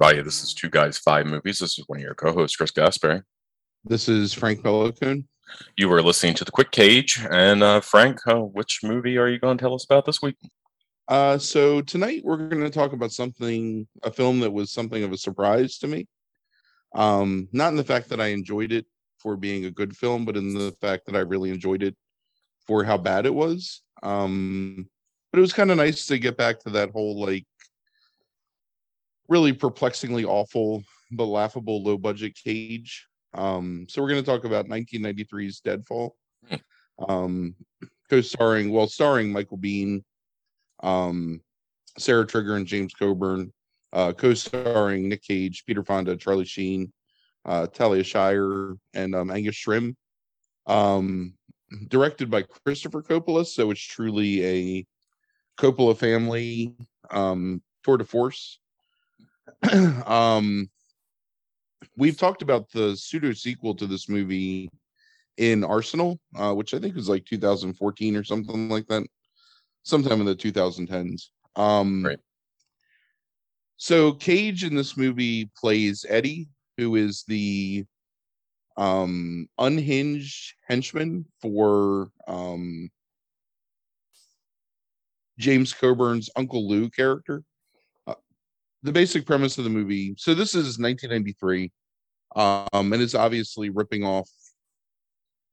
Everybody. This is Two Guys, Five Movies. This is one of your co hosts, Chris Gaspari. This is Frank Bellocoon. You were listening to The Quick Cage. And uh, Frank, uh, which movie are you going to tell us about this week? Uh, so tonight we're going to talk about something, a film that was something of a surprise to me. Um, not in the fact that I enjoyed it for being a good film, but in the fact that I really enjoyed it for how bad it was. Um, but it was kind of nice to get back to that whole like really perplexingly awful but laughable low budget cage. Um, so we're going to talk about 1993's Deadfall, um, co-starring, well, starring Michael Biehn, um, Sarah Trigger, and James Coburn, uh, co-starring Nick Cage, Peter Fonda, Charlie Sheen, uh, Talia Shire, and um, Angus Scrimm. Um, directed by Christopher Coppola, so it's truly a Coppola family um, tour de force. um, we've talked about the pseudo sequel to this movie in Arsenal, uh, which I think was like 2014 or something like that, sometime in the 2010s. Um, Right. So Cage in this movie plays Eddie, who is the um unhinged henchman for um James Coburn's Uncle Lou character. Uh, the basic premise of the movie. So this is 1993, um, and it's obviously ripping off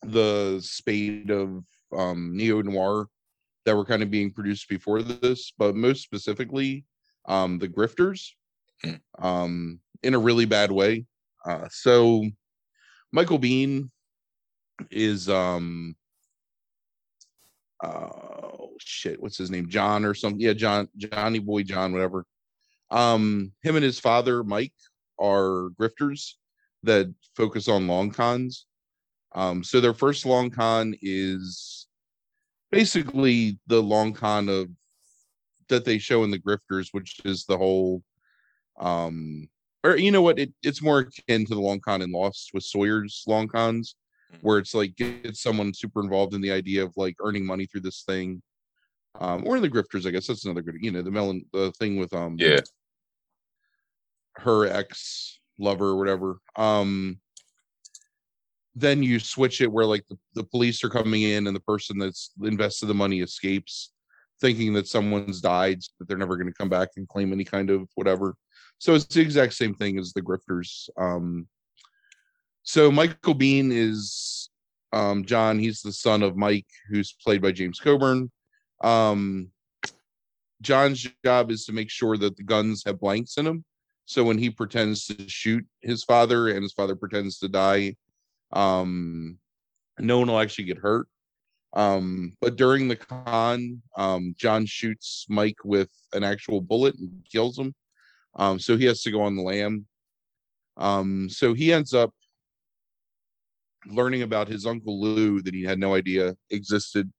the spade of um, neo noir that were kind of being produced before this, but most specifically, um, the grifters, Hmm. um, in a really bad way. Uh, so Michael Biehn is um oh shit what's his name john or something yeah john johnny boy john whatever um him and his father mike are grifters that focus on long cons. Um so their first long con is basically the long con of that they show in the grifters which is the whole um or you know what? It, it's more akin to the long con in lost with sawyer's long cons where it's like get someone super involved in the idea of like earning money through this thing um or in the grifters i guess. That's another good you know the melon the thing with um Yeah. her ex lover or whatever. Um then you switch it where like the, the police are coming in and the person that's invested the money escapes thinking that someone's died that they're never going to come back and claim any kind of whatever. So it's the exact same thing as the grifters. Um so michael biehn is um john. He's the son of mike who's played by james coburn um john's job is to make sure that the guns have blanks in them so when he pretends to shoot his father and his father pretends to die um no one will actually get hurt. Um but during the con um john shoots mike with an actual bullet and kills him. Um so he has to go on the lam. Um so he ends up learning about his uncle lou that he had no idea existed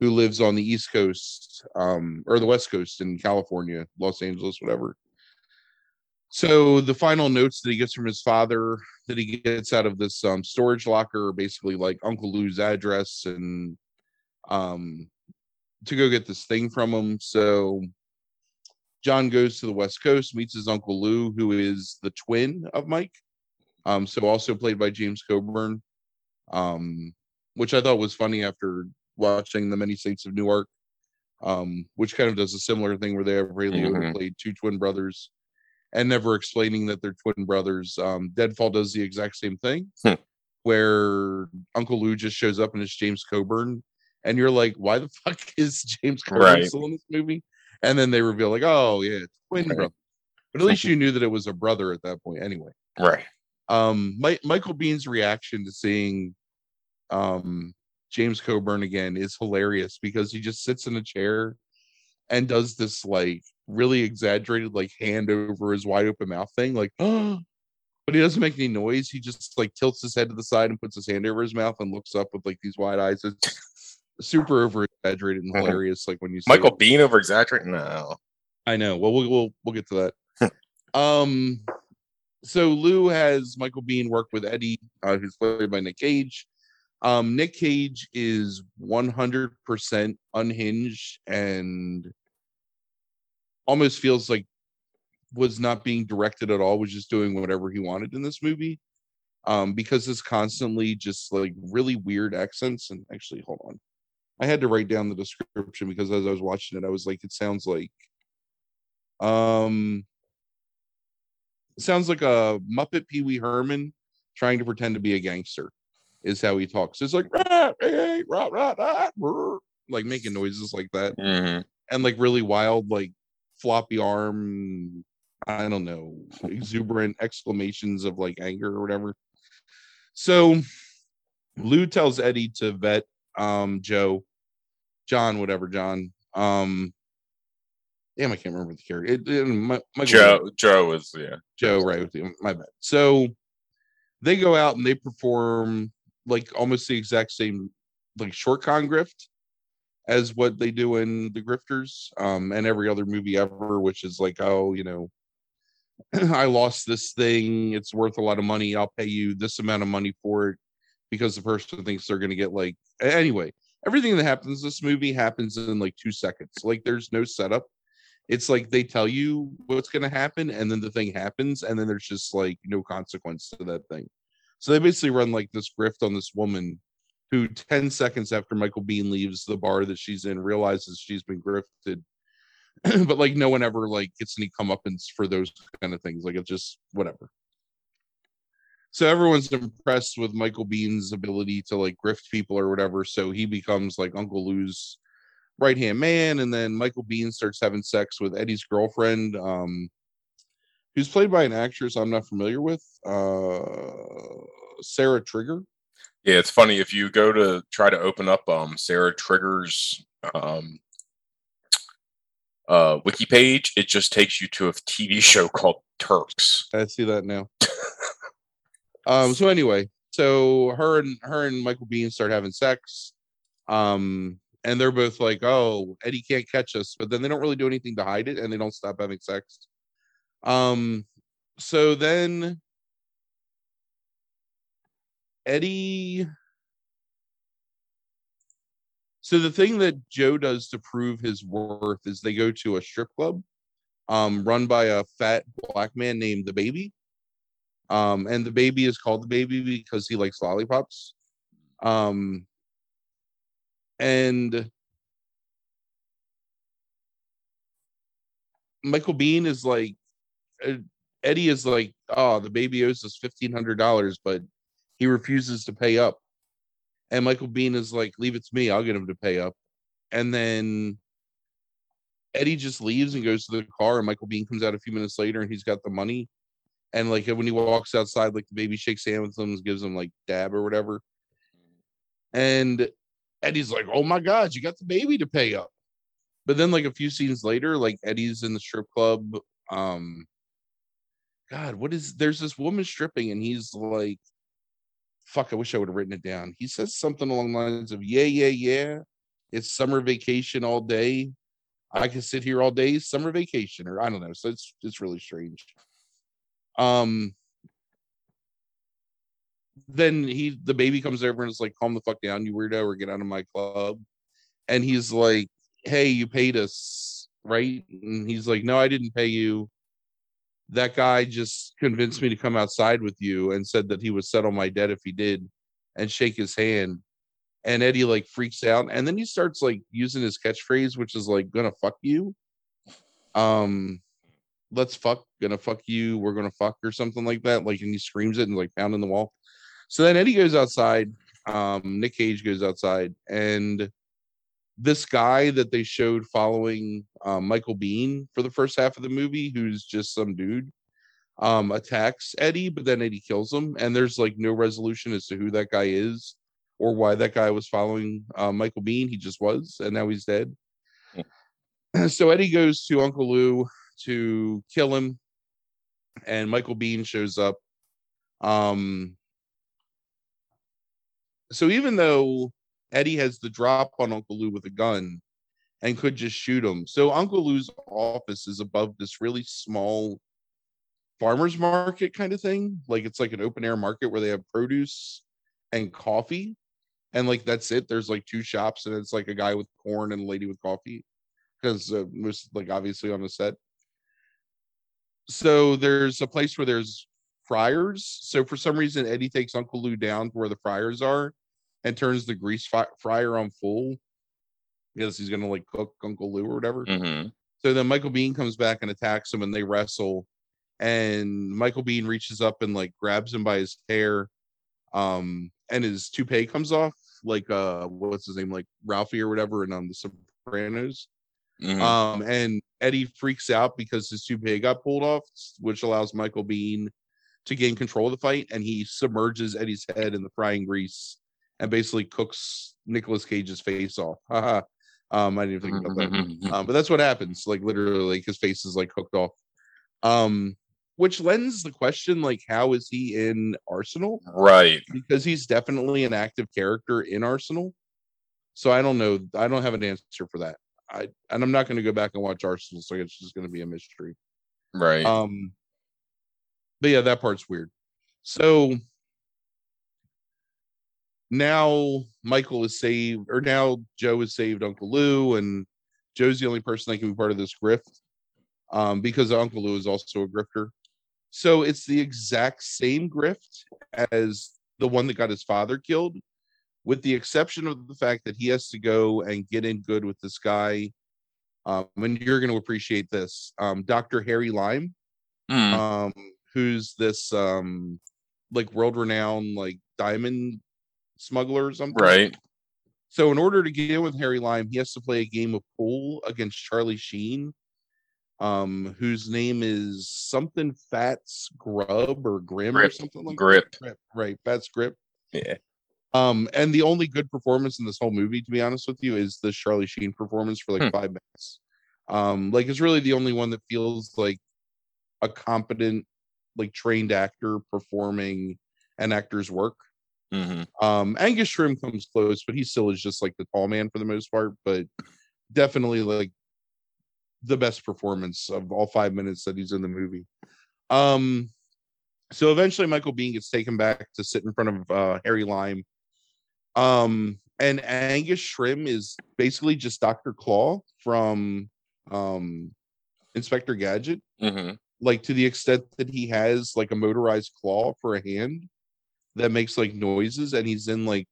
who lives on the east coast um or the west coast in california los angeles whatever so the final notes that he gets from his father that he gets out of this um, storage locker basically like Uncle Lou's address and um, to go get this thing from him. So John goes to the West Coast, meets his Uncle Lou, who is the twin of Mike. Um, so also played by James Coburn, um, which I thought was funny after watching The Many Saints of Newark, um, which kind of does a similar thing where they have Ray Liotta Mhm. played two twin brothers and never explaining that they're twin brothers. Um, Deadfall does the exact same thing, Hmm. where Uncle Lou just shows up and it's James Coburn, and you're like, why the fuck is James Coburn Right. still in this movie? And then they reveal like, oh yeah, twin Right. brother. But at least you knew that it was a brother at that point, anyway. Right. Um, Mi- Michael Biehn's reaction to seeing um James Coburn again is hilarious because he just sits in a chair and does this like really exaggerated like hand over his wide open mouth thing, like but he doesn't make any noise. He just like tilts his head to the side and puts his hand over his mouth and looks up with like these wide eyes. It's super over exaggerated and hilarious. Like when you Michael it. Biehn over exaggerating? No. I know. Well, we'll we'll we'll get to that. um, so Lou has Michael Biehn work with Eddie, uh, who's played by Nick Cage. Um, Nick Cage is one hundred percent unhinged and almost feels like was not being directed at all. Was just doing whatever he wanted in this movie. Um, because it's constantly just like really weird accents. And actually, hold on. I had to write down the description because as I was watching it, I was like, it sounds like um, sounds like a Muppet Pee Wee Herman trying to pretend to be a gangster. Is how he talks. It's like "Rah, eh, rah, rah, rah, brr," like making noises like that, Mhm. and like really wild, like floppy arm. I don't know, exuberant exclamations of like anger or whatever. So Lou tells Eddie to vet um Joe, John, whatever John. Um, damn, I can't remember the character. It, it, my, Michael Joe Joe is yeah. Joe, right? With you, my bad. So they go out and they perform like almost the exact same like short con grift as what they do in the grifters um and every other movie ever which is like oh you know i lost this thing. It's worth a lot of money. I'll pay you this amount of money for it because the person thinks they're going to get like anyway everything that happens this movie happens in like two seconds. Like there's no setup. It's like they tell you what's going to happen and then the thing happens and then there's just like no consequence to that thing so they basically run like this grift on this woman who 10 seconds after michael biehn leaves the bar that she's in realizes she's been grifted. But like no one ever like gets any comeuppance for those kind of things. Like it's just whatever. So everyone's impressed with michael biehn's ability to like grift people or whatever. So he becomes like uncle lou's right hand man. And then michael biehn starts having sex with eddie's girlfriend um who's played by an actress i'm not familiar with uh sarah trigger Yeah, it's funny if you go to try to open up um Sarah Trigger's um uh wiki page, it just takes you to a TV show called Turks. I see that now. um. So anyway, so her and her and Michael Biehn start having sex. Um. And they're both like, "Oh, Eddie can't catch us," but then they don't really do anything to hide it, and they don't stop having sex. Um. So then Eddie. So the thing that Joe does to prove his worth is they go to a strip club um, run by a fat black man named the baby. Um, and the baby is called the baby because he likes lollipops. Um, and Michael Biehn is like, Eddie is like, oh, the baby owes us fifteen hundred dollars, but he refuses to pay up. And Michael Biehn is like, leave it to me, I'll get him to pay up. And then Eddie just leaves and goes to the car, and Michael Biehn comes out a few minutes later, and he's got the money. And like when he walks outside, like the baby shakes hands with him, gives him like dab or whatever. And Eddie's like, "Oh my God, you got the baby to pay up." But then, like a few scenes later, like Eddie's in the strip club. Um, God, what is? There's this woman stripping, and he's like, "Fuck, I wish I would have written it down." He says something along the lines of, "Yeah, yeah, yeah, it's summer vacation all day." I can sit here all day, summer vacation, or I don't know. So it's it's really strange. Um then he the baby comes over and is like, calm the fuck down, you weirdo, or get out of my club. And he's like, Hey, you paid us, right? And he's like, No, I didn't pay you. That guy just convinced me to come outside with you and said that he would settle my debt if he did and shake his hand and Eddie like freaks out, and then he starts like using his catchphrase, which is like "gonna fuck you," um, let's fuck, gonna fuck you, we're gonna fuck or something like that. Like, and he screams it and like pounding the wall. So then Eddie goes outside. Um, Nick Cage goes outside, and this guy that they showed following um, Michael Biehn for the first half of the movie, who's just some dude, um, attacks Eddie, but then Eddie kills him, and there's like no resolution as to who that guy is or why that guy was following uh, Michael Biehn. He just was, and now he's dead. So Eddie goes to Uncle Lou to kill him, and Michael Biehn shows up. Um, so even though Eddie has the drop on Uncle Lou with a gun and could just shoot him, so Uncle Lou's office is above this really small farmers market kind of thing. Like it's like an open air market where they have produce and coffee. And like that's it. There's like two shops, and it's like a guy with corn and a lady with coffee. Because uh, most like obviously on the set. So there's a place where there's fryers. So for some reason, Eddie takes Uncle Lou down to where the fryers are and turns the grease fi- fryer on full. Because he's gonna like cook Uncle Lou or whatever. hmm So then Michael Biehn comes back and attacks him, and they wrestle. And Michael Biehn reaches up and like grabs him by his hair, um, and his toupee comes off, like uh, what's his name, like Ralphie or whatever, and on The Sopranos. hmm Um, and Eddie freaks out because his toupee got pulled off, which allows Michael Biehn to gain control of the fight, and he submerges Eddie's head in the frying grease and basically cooks Nicolas Cage's face off. Haha. um, I didn't even think about that Mhm. um, but that's what happens like literally like his face is like hooked off um which lends the question like how is he in arsenal right. because he's definitely an active character in arsenal so i don't know i don't have an answer for that i and i'm not going to go back and watch arsenal so it's just going to be a mystery Right. um but yeah that part's weird so now michael is saved or now joe has saved uncle lou and joe's the only person that can be part of this grift um because uncle lou is also a grifter so it's the exact same grift as the one that got his father killed with the exception of the fact that he has to go and get in good with this guy um and you're going to appreciate this um dr harry lime Mm. um who's this um like world renowned like diamond smuggler or something right. so in order to get in with harry lime he has to play a game of pool against charlie sheen um whose name is something fats grub or grim or something like Grip. that. Grip, right fats grip Yeah. um and the only good performance in this whole movie to be honest with you is the charlie sheen performance for like Hmm. five minutes um like it's really the only one that feels like a competent like trained actor performing an actor's work hmm um angus scrimm comes close but he still is just like the tall man for the most part but definitely like the best performance of all five minutes that he's in the movie. Um so eventually michael biehn gets taken back to sit in front of uh harry lime. Um and angus scrimm is basically just dr claw from um inspector gadget. Hmm like to the extent that he has like a motorized claw for a hand that makes like noises and he's in like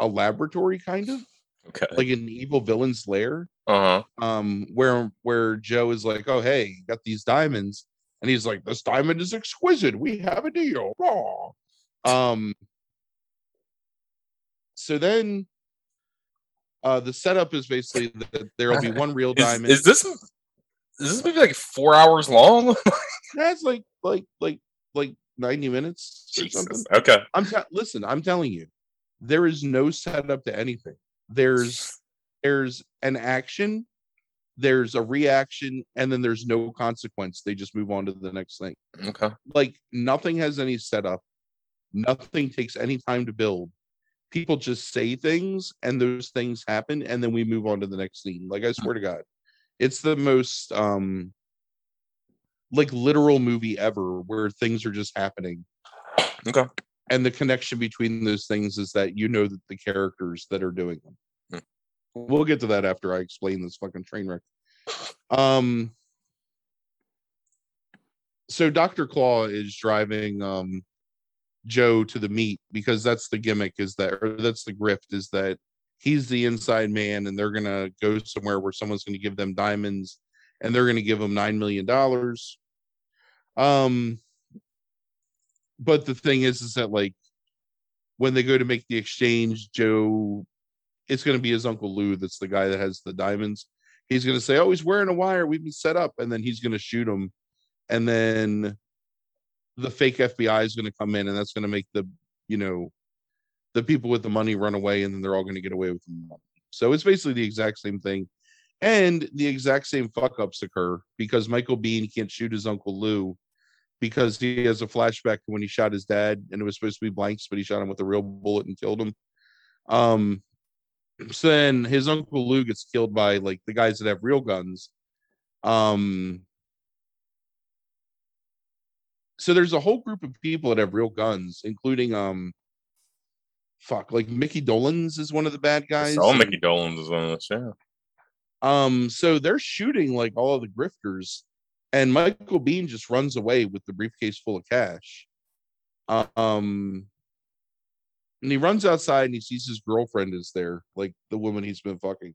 a laboratory kind of Okay. like an evil villain's lair Uh huh. um where where joe is like oh hey you got these diamonds and he's like this diamond is exquisite we have a deal Raw. um so then uh the setup is basically that there'll be one real Is, diamond is this is this movie like four hours long? that's like like like like 90 minutes or something Okay. I'm te- listen, I'm telling you, there is no setup to anything. There's there's an action, there's a reaction, and then there's no consequence. They just move on to the next thing. Okay. Like nothing has any setup, nothing takes any time to build. People just say things and those things happen, and then we move on to the next scene. Like I swear to God. It's the most um like literal movie ever where things are just happening Okay. and the connection between those things is that you know that the characters that are doing them. Hmm. We'll get to that after I explain this fucking train wreck. Um so Dr. Claw is driving um Joe to the meet because that's the gimmick is that or that's the grift is that he's the inside man and they're gonna go somewhere where someone's gonna give them diamonds and they're gonna give him nine million dollars. Um but the thing is is that like when they go to make the exchange joe it's going to be his uncle lou that's the guy that has the diamonds he's going to say oh he's wearing a wire we've been set up and then he's going to shoot him and then the fake fbi is going to come in and that's going to make the you know the people with the money run away and then they're all going to get away with the money. So it's basically the exact same thing. And the exact same fuck ups occur because Michael Biehn can't shoot his Uncle Lou because he has a flashback to when he shot his dad and it was supposed to be blanks, but he shot him with a real bullet and killed him. Um, so then his Uncle Lou gets killed by like the guys that have real guns. Um, so there's a whole group of people that have real guns, including um fuck, like Micky Dolenz is one of the bad guys. Oh, Micky Dolenz is on this, yeah. Um, so they're shooting like all of the grifters, and Michael Biehn just runs away with the briefcase full of cash. Um, and he runs outside and he sees his girlfriend is there, like the woman he's been fucking,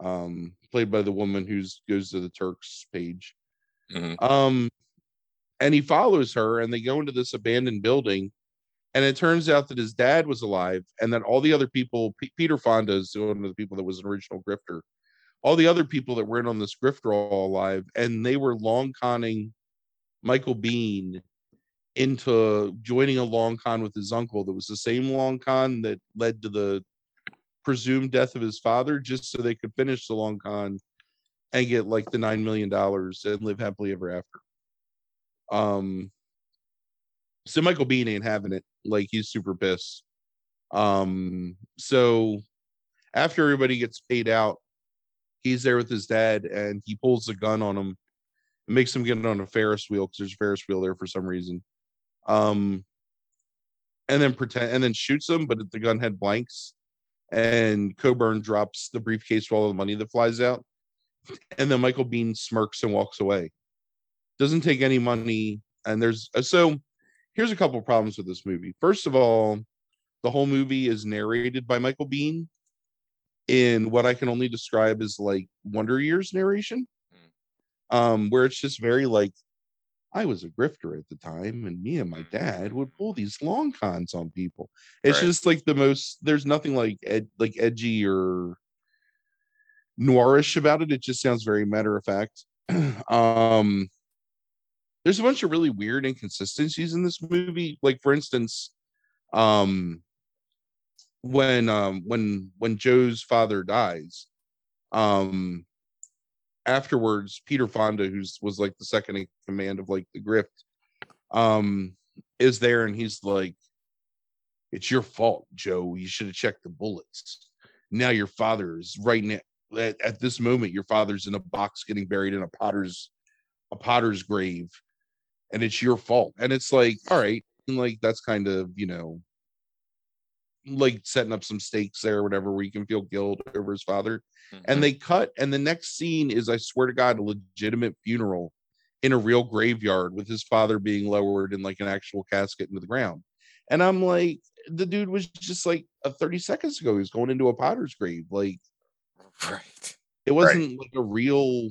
um, played by the woman who's goes to the Turks page. Mhm. Um, and he follows her, and they go into this abandoned building, and it turns out that his dad was alive, and that all the other people, P- Peter Fonda is one of the people that was an original grifter. All the other people that were in on this grift are all alive, and they were long conning Michael Biehn into joining a long con with his uncle. That was the same long con that led to the presumed death of his father, just so they could finish the long con and get like the nine million dollars and live happily ever after. Um, so Michael Biehn ain't having it. Like he's super pissed. Um, so after everybody gets paid out, he's there with his dad and he pulls the gun on him and makes him get on a Ferris wheel because there's a Ferris wheel there for some reason. Um, and then pretend and then shoots him, but the gun had blanks. And Coburn drops the briefcase with all the money that flies out. And then Michael Biehn smirks and walks away. Doesn't take any money. And there's uh, so here's a couple problems with this movie. First of all, the whole movie is narrated by Michael Biehn in what I can only describe as like Wonder Years narration. Um, where it's just very like I was a grifter at the time, and me and my dad would pull these long cons on people. It's Right. just like the most. There's nothing like ed, like edgy or noirish about it. It just sounds very matter of fact. um, there's a bunch of really weird inconsistencies in this movie. Like for instance, um, when um when when Joe's father dies, um, afterwards Peter Fonda, who's was like the second in command of like the grift, um, is there and he's like, "It's your fault, Joe. You should have checked the bullets. Now your father is right now at, at this moment. Your father's in a box getting buried in a potter's a potter's grave, and it's your fault." And it's like, all right, and like that's kind of you know like setting up some stakes there or whatever where you can feel guilt over his father. Mhm. and they cut and the next scene is i swear to god a legitimate funeral in a real graveyard with his father being lowered in like an actual casket into the ground. And i'm like the dude was just like uh, 30 seconds ago he was going into a potter's grave. Like right. it wasn't like a real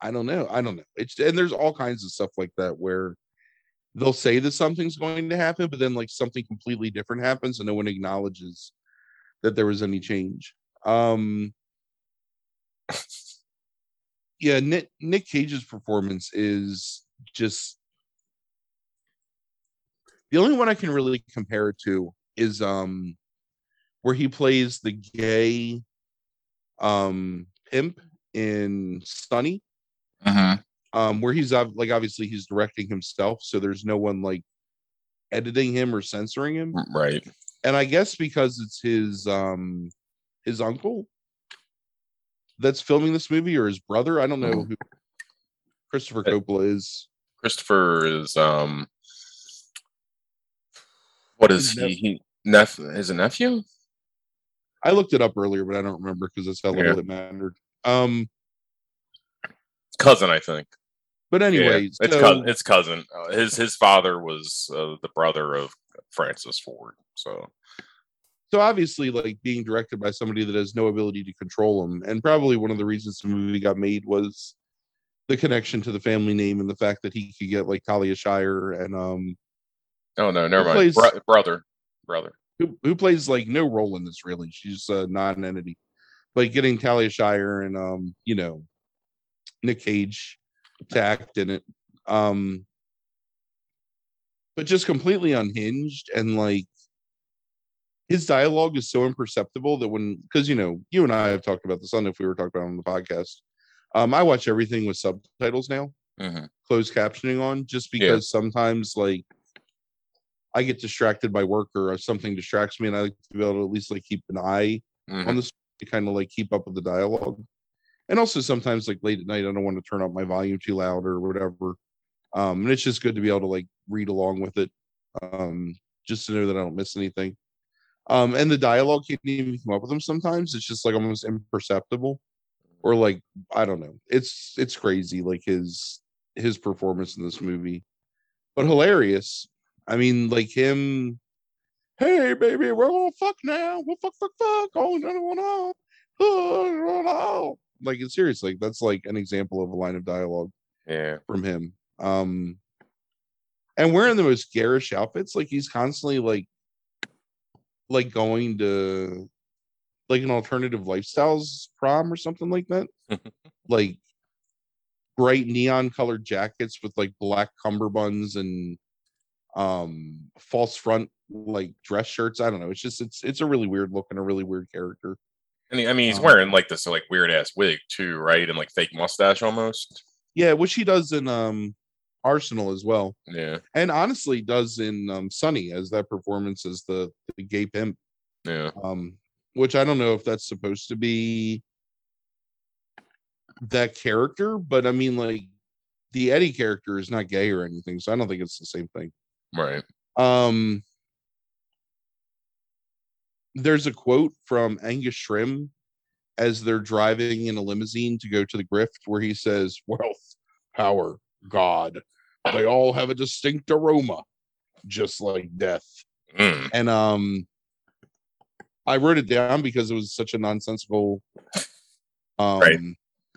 i don't know i don't know. It's and there's all kinds of stuff like that where they'll say that something's going to happen but then like something completely different happens and no one acknowledges that there was any change um yeah nick nick cage's performance is just the only one i can really compare it to is um where he plays the gay um pimp in Sonny, Mhm. Um, where he's like obviously he's directing himself, so there's no one like editing him or censoring him. Right. And I guess because it's his um his uncle that's filming this movie or his brother, I don't know who Christopher Coppola is. Christopher is um what is His he? nep- He nep is a nephew? I looked it up earlier, but I don't remember because that's how little Yeah. it mattered. Um, Cousin, I think. But Yeah, it's so- cousin. It's cousin. Uh, his his father was uh, the brother of Francis Ford. So so obviously like being directed by somebody that has no ability to control him and probably one of the reasons the movie got made was the connection to the family name and the fact that he could get like Talia Shire and um oh no, never mind. plays- Bro- brother, brother. who, who plays like no role in this really she's a non-entity but getting Talia Shire and um you know Nick Cage to act in it um but just completely unhinged and like his dialogue is so imperceptible that when because you know you and I have talked about this. I if we were talking about on the podcast. Um, I watch everything with subtitles now, Mhm. closed captioning on, just Yeah. because sometimes like I get distracted by work or something distracts me, and I like to be able to at least like keep an eye Mhm. on the to kind of like keep up with the dialogue. And also sometimes like late at night, I don't want to turn up my volume too loud or whatever. Um, and it's just good to be able to like read along with it. Um, just to know that I don't miss anything. Um, and the dialogue can't even come up with them sometimes. It's just like almost imperceptible. Or like, I don't know. It's it's crazy, like his his performance in this movie. But hilarious. I mean, like him hey baby, we're gonna fuck now. We'll fuck, fuck, fuck. Oh no, no, no, no, no. Like it's seriously, like, that's like an example of a line of dialogue Yeah. from him. Um, and wearing the most garish outfits, like he's constantly like, like going to like an alternative lifestyles prom or something like that. like bright neon colored jackets with like black cummerbunds and um false front like dress shirts. I don't know. It's just it's it's a really weird look and a really weird character. And he, I mean, he's Um, wearing like this like weird ass wig too, right? And like fake mustache almost. Yeah, which he does in um Arsenal as well. Yeah. And honestly does in um Sonny as that performance as the, the gay pimp. Yeah. Um which I don't know if that's supposed to be that character, but I mean like the Eddie character is not gay or anything, so I don't think it's the same thing. Right. Um, there's a quote from Angus Scrimm as they're driving in a limousine to go to the grift where he says, Wealth, power, God, they all have a distinct aroma, just like death. Mm. And um I wrote it down because it was such a nonsensical um Right.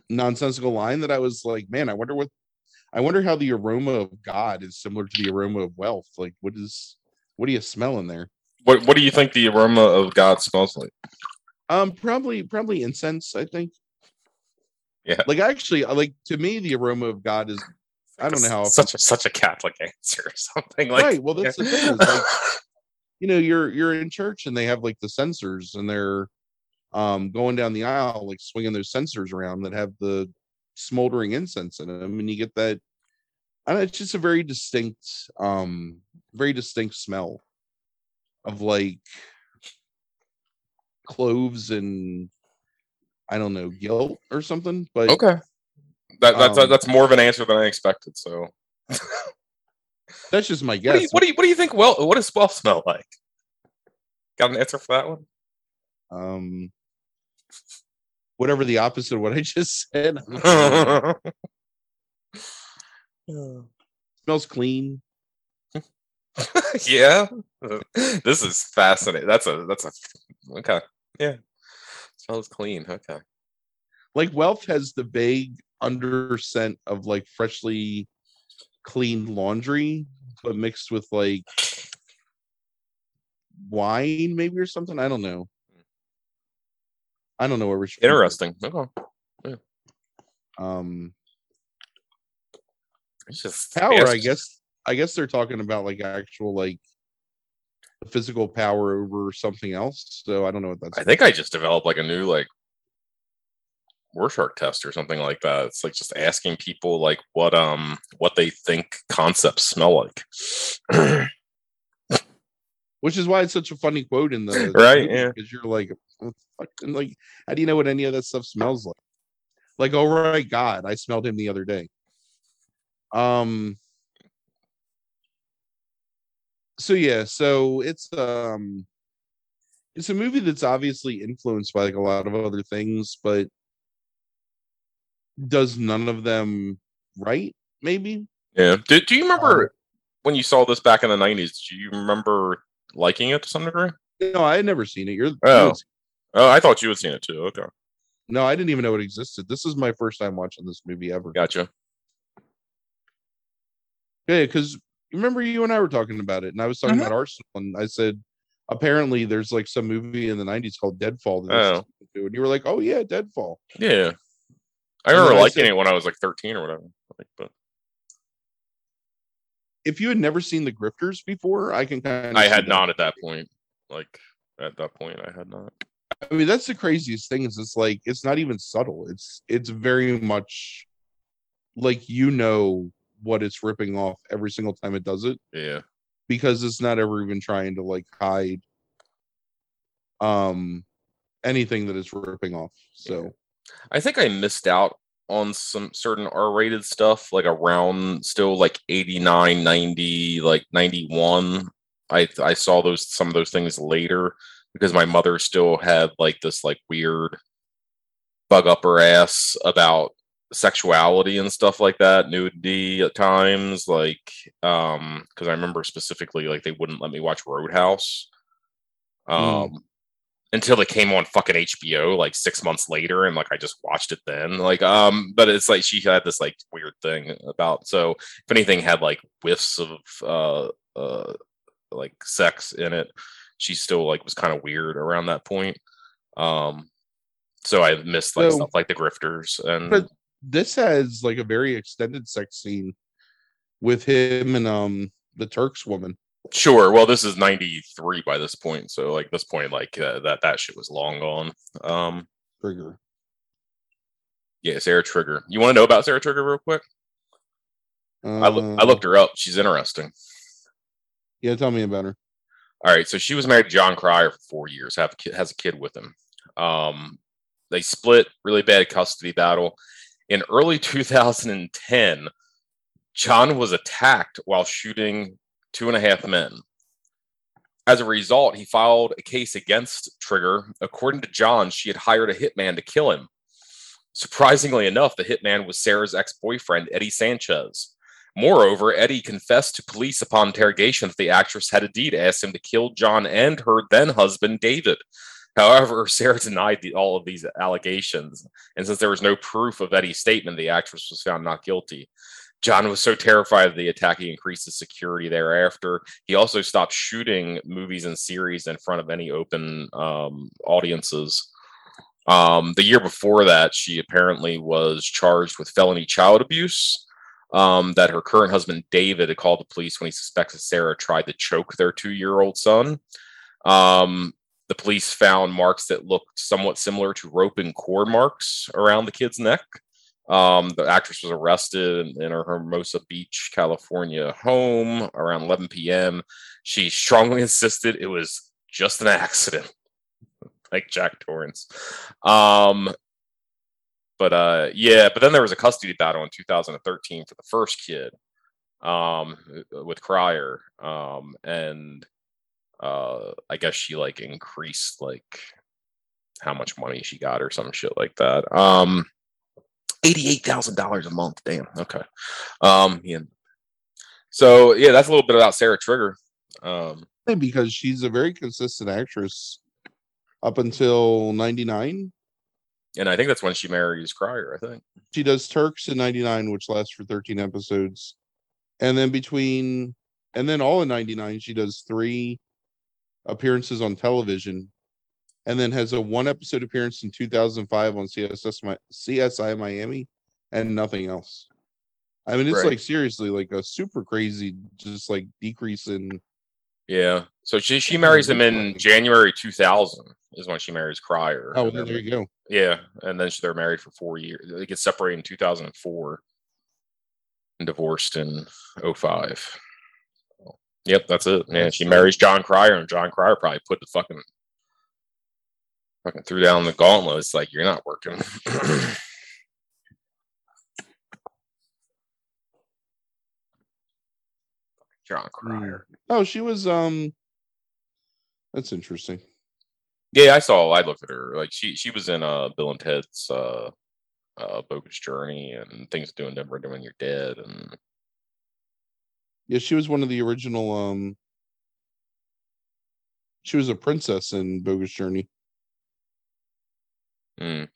nonsensical line that I was like, man, I wonder what I wonder how the aroma of God is similar to the aroma of wealth. Like what is what do you smell in there? What What do you think the aroma of God smells like? Um probably probably incense, I think. Yeah. Like actually like to me the aroma of God is I don't know how such a such a Catholic answer or something like. right. Well that's the thing is like you know you're you're in church and they have like the censers and they're um going down the aisle like swinging those censers around that have the smoldering incense in them and you get that I don't know, it's just a very distinct um very distinct smell of like cloves and I don't know guilt or something but okay. That that's Um, that's more of an answer than I expected. So, that's just my what, guess do you, what do you what do you think? Well, what does well smell like? Got an answer for that one? um whatever the opposite of what I just said smells clean yeah, this is fascinating. That's a that's a okay. Yeah, smells clean. Okay. like wealth has the vague under scent of like freshly cleaned laundry but mixed with like wine maybe or something i don't know i don't know what Richard Interesting. Okay. um It's just power yes. i guess i guess they're talking about like actual like physical power over something else so i don't know what that's I think I just developed like a new like Rorschach test or something like that. It's like just asking people like what um what they think concepts smell like. which is why it's such a funny quote in the, the Right, movie, yeah. because you're like what the fuck? And, like how do you know what any of that stuff smells like like oh right god i smelled him the other day um so yeah so it's um it's a movie that's obviously influenced by like a lot of other things but does none of them right maybe yeah. Do, do you remember Um, when you saw this back in the nineties? Do you remember liking it to some degree? no i had never seen it you're Oh. seen- Oh, I thought you had seen it too. Okay, no i didn't even know it existed this is my first time watching this movie ever gotcha. Yeah, because remember you and I were talking about it, and I was talking Mhm. about Arsenal, and I said apparently there's like some movie in the '90s called Deadfall. That Oh. and you were like, "Oh yeah, Deadfall." Yeah, I remember then I liking said- it when I was like thirteen or whatever. Like, but If you had never seen The Grifters before, I can kind of I had not at that point. Like, at that point. I had not. I mean, that's the craziest thing is it's like it's not even subtle. It's it's very much like you know what it's ripping off every single time it does it Yeah. because it's not ever even trying to like hide um anything that it's ripping off. So I think I missed out on some certain R-rated stuff, like around still like 89, 90, like 91. I I saw those some of those things later because my mother still had like this like weird bug up her ass about sexuality and stuff like that, nudity at times, like um because I remember specifically like they wouldn't let me watch Roadhouse. Um Mm. until it came on fucking HBO like six months later, and like I just watched it then. Like, um, but it's like she had this like weird thing about so if anything had like whiffs of uh uh like sex in it, she still like was kind of weird around that point. Um so I missed like So- stuff like the grifters and But- this has like a very extended sex scene with him and um the Turks woman. Sure. Well, this is 93 by this point. So like this point, like uh, that, that shit was long gone. Um, Trigger. yeah, Sarah Trigger. You want to know about Sarah Trigger real quick? I, loo- I Uh, looked her up. She's interesting. Yeah, tell me about her. All right. So she was married to Jon Cryer for four years, have a kid, has a kid with him. Um, they split really bad custody battle. In early 2010, John was attacked while shooting two and a half men. As a result, he filed a case against Trigger. According to John, she had hired a hitman to kill him. Surprisingly enough, the hitman was Sarah's ex boyfriend, Eddie Sanchez. Moreover, Eddie confessed to police upon interrogation that the actress had indeed asked him to kill John and her then husband, David. However, Sarah denied the, all of these allegations. And since there was no proof of Eddie's statement, the actress was found not guilty. John was so terrified of the attack, he increased his security thereafter. He also stopped shooting movies and series in front of any open um, audiences. Um, the year before that, she apparently was charged with felony child abuse. Um, that her current husband David had called the police when he suspects that Sarah tried to choke their two-year-old son. Um, the police found marks that looked somewhat similar to rope and cord marks around the kid's neck. Um, the actress was arrested in, in her Hermosa Beach, California home around 11 p.m. She strongly insisted it was just an accident, like Jack Torrance. Um, but uh, yeah, but then there was a custody battle in 2013 for the first kid um, with Cryer, um, and uh, I guess she like increased like how much money she got or some shit like that. Um, eighty-eight thousand dollars a month. Damn. Okay. Um. Yeah. So yeah, that's a little bit about Sarah Trigger. Um. Because she's a very consistent actress up until 99. And I think that's when she marries Cryer. I think. She does Turks in 99, which lasts for 13 episodes. And then between, and then all in 99, she does three appearances on television and then has a one episode appearance in 2005 on CSS, CSI Miami and nothing else. I mean, it's Right. like seriously like a super crazy, just like decrease in. Yeah. So she she marries him in January 2000 is when she marries Cryer. Oh, well, there you go. Yeah, and then they're married for four years. They get separated in 2004 and divorced in 05. Yep, that's it. Man, That's she it. marries Jon Cryer, and Jon Cryer probably put the fucking fucking threw down the gauntlet. It's like you're not working. Jon Cryer. Oh, she was um. That's interesting. Yeah, I saw. I looked at her. Like she she was in uh Bill and Ted's uh uh bogus journey and things doing different when you're dead and Yeah, she was one of the original. um She was a princess in Bogus Journey. mm,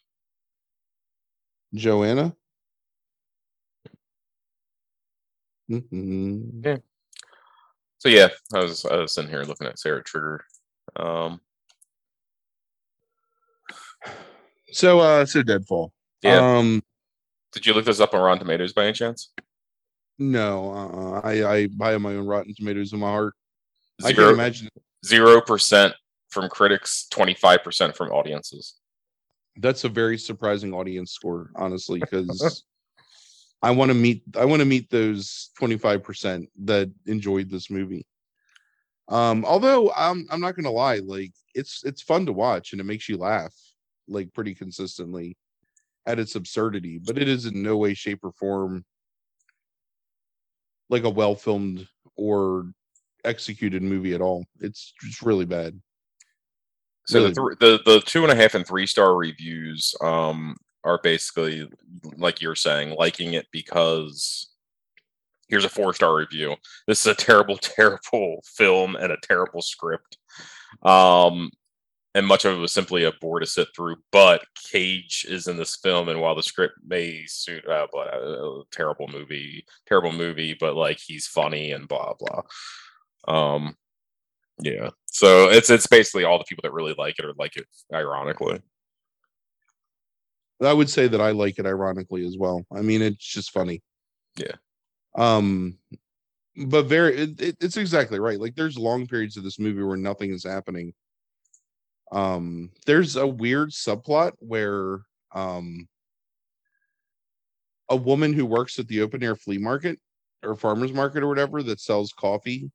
Joanna. Mhm. so yeah, I was I was sitting here looking at Sarah Trigger. Um So, uh, so Deadfall. yeah. Um, Did you look this up on Rotten Tomatoes by any chance? No, uh, I I buy my own Rotten Tomatoes in my heart. I can't imagine. zero percent from critics, 25% from audiences. That's a very surprising audience score, honestly, because I want to meet I want to meet those 25% that enjoyed this movie. Um, although I'm I'm not gonna lie, like it's it's fun to watch and it makes you laugh like pretty consistently at its absurdity, but it is in no way, shape, or form like a well filmed or executed movie at all. It's just really bad. So Really? the, thr the the two and a half and three star reviews um are basically like you're saying, liking it because here's a four star review. This is a terrible, terrible film and a terrible script. Um and much of it was simply a bore to sit through. But Cage is in this film, and while the script may suit, uh, blah, uh, terrible movie, terrible movie, but like he's funny and blah blah. Um, yeah. So it's it's basically all the people that really like it or like it ironically. I would say that I like it ironically as well. I mean, it's just funny. Yeah. Um, but very, it, it, it's exactly right. Like, there's long periods of this movie where nothing is happening. Um, there's a weird subplot where um a woman who works at the open air flea market or farmers market or whatever that sells coffee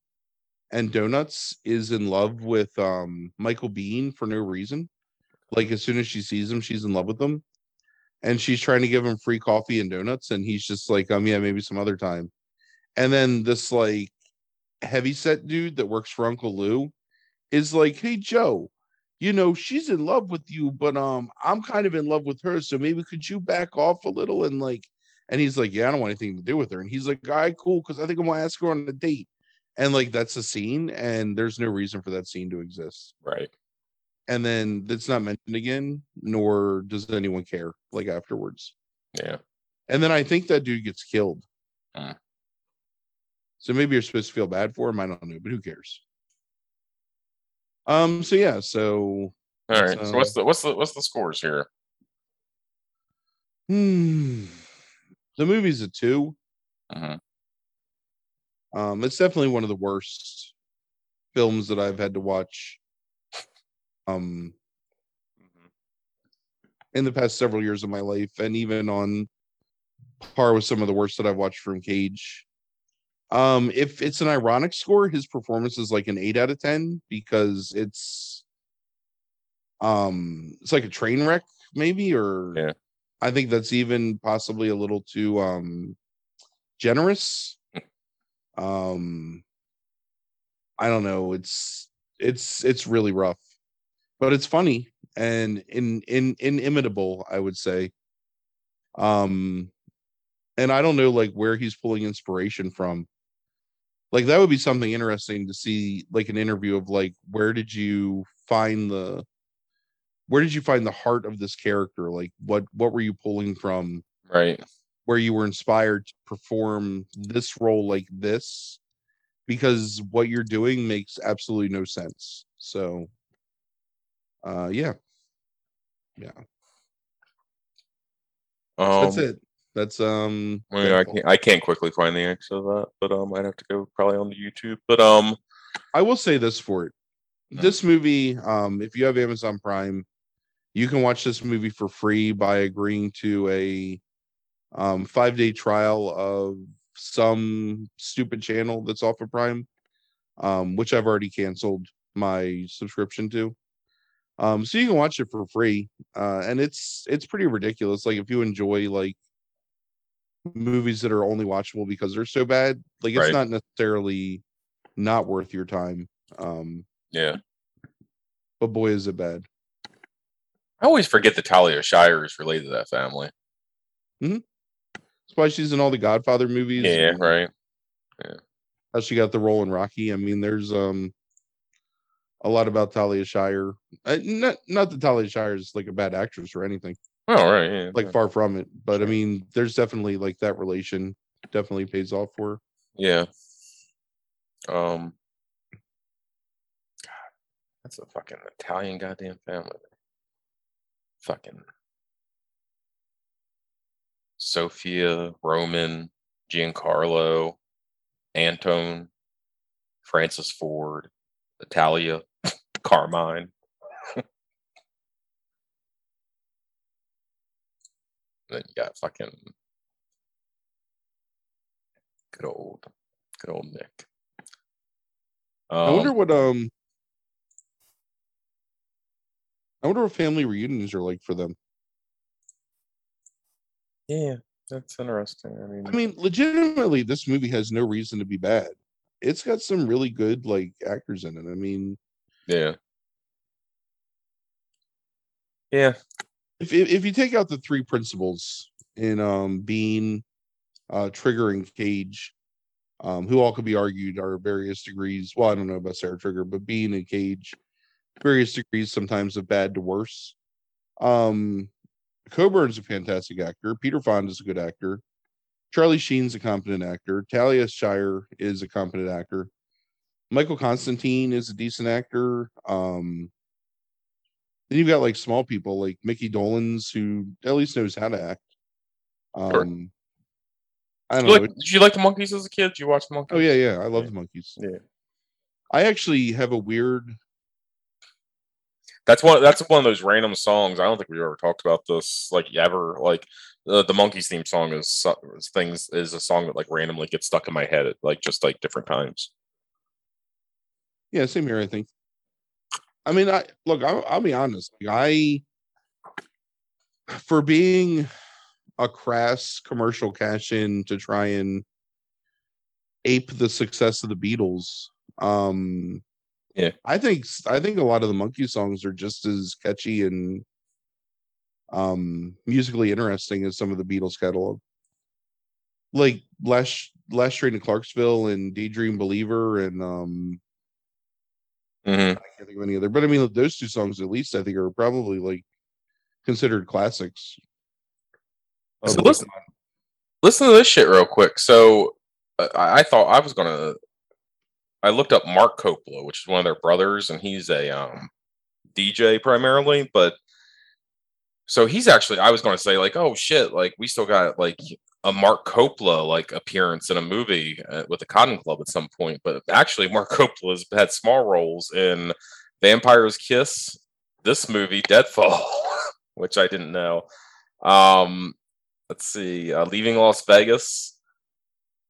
and donuts is in love with um Michael Biehn for no reason. Like as soon as she sees him, she's in love with him. And she's trying to give him free coffee and donuts, and he's just like, um, yeah, maybe some other time. And then this like heavy set dude that works for Uncle Lou is like, hey Joe, you know, she's in love with you, but um, I'm kind of in love with her. So maybe could you back off a little and like and he's like, Yeah, I don't want anything to do with her. And he's like, All right, cool, because I think I'm gonna ask her on a date. And like that's a scene, and there's no reason for that scene to exist. Right. And then it's not mentioned again, nor does anyone care like afterwards. Yeah. And then I think that dude gets killed. Hmm. So maybe you're supposed to feel bad for him. I don't know, but who cares? Um. So yeah. So All right. So So- what's the what's the what's the scores here? hmm, the movie's a two. Mhm. Um. It's definitely one of the worst films that I've had to watch. Um. In the past several years of my life, and even on par with some of the worst that I've watched from Cage. Um, if it's an ironic score, his performance is like an eight out of ten because it's um it's like a train wreck, maybe, or Yeah. I think that's even possibly a little too um generous. um I don't know, it's it's it's really rough, but it's funny and in in inimitable, I would say. Um and I don't know like where he's pulling inspiration from. Like that would be something interesting to see like an interview of like where did you find the where did you find the heart of this character? Like what what were you pulling from Right. where you were inspired to perform this role like this? Because what you're doing makes absolutely no sense. So uh yeah. Yeah. Um, That's it. That's um I, mean, I can't I can't quickly find the answer to that, but um I'd have to go probably on the YouTube. But um I will say this for it. Mhm. This movie, um, if you have Amazon Prime, you can watch this movie for free by agreeing to a um five day trial of some stupid channel that's off of Prime, um, which I've already canceled my subscription to. Um, so you can watch it for free. Uh, and it's it's pretty ridiculous. Like if you enjoy like movies that are only watchable because they're so bad, like it's Right. not necessarily not worth your time. Um, yeah. but boy is it bad. I always forget that Talia Shire is related to that family. Hmm. That's why she's in all the Godfather movies. Yeah, right. How she got the role in Rocky. I mean, there's um a lot about Talia Shire. Uh, not not that Talia Shire is like a bad actress or anything. Oh right, yeah. Like yeah. far from it. But I mean, there's definitely like that relation definitely pays off for her. Yeah. Um. God, that's a fucking Italian goddamn family. Fucking Sofia, Roman, Giancarlo, Anton, Francis Ford, Talia. Carmine. then you got fucking good old, good old Nick. I wonder Um, what um I wonder what family reunions are like for them. yeah, that's interesting. I mean, I mean, legitimately, this movie has no reason to be bad. It's got some really good like actors in it. I mean, yeah, yeah, if if, you take out the three principals in um Biehn, uh Trigger and Cage, um, who all could be argued are various degrees. Well, I don't know about Sarah Trigger, but Biehn and Cage, various degrees sometimes of bad to worse. Um Coburn's a fantastic actor. Peter Fonda is a good actor. Charlie Sheen's a competent actor. Talia Shire is a competent actor. Michael Constantine is a decent actor. Um, then you've got like small people like Micky Dolenz, who at least knows how to act. Sure. Um, I don't you, know. like, did you like the Monkees as a kid? Did you watch the Monkees? Oh yeah, yeah. I love Yeah. the Monkees. yeah. I actually have a weird. That's one. That's one of those random songs. I don't think we ever talked about this. Like ever. Like the the Monkees theme song is so- is things is a song that like randomly gets stuck in my head at like just like different times. Yeah, same here. I think. I mean, I look. I'll, I'll be honest. Like, I, for being a crass commercial cash in to try and ape the success of the Beatles. Um, Yeah. I think I think a lot of the Monkey songs are just as catchy and um musically interesting as some of the Beatles catalog. Like last last train to Clarksville and Daydream Believer and um hmm I can't think of any other, but I mean those two songs at least I think are probably like considered classics. So listen, listen to this shit real quick. So uh, I, I thought I was gonna. I looked up Mark Coppola, which is one of their brothers, and he's a um, DJ primarily. But so he's actually, I was going to say like, oh shit, like we still got like a Mark Coppola like appearance in a movie uh, with the Cotton Club at some point. But actually, Mark Coppola's had small roles in Vampire's Kiss, this movie, Deadfall, which I didn't know. Um, let's see, uh, Leaving Las Vegas,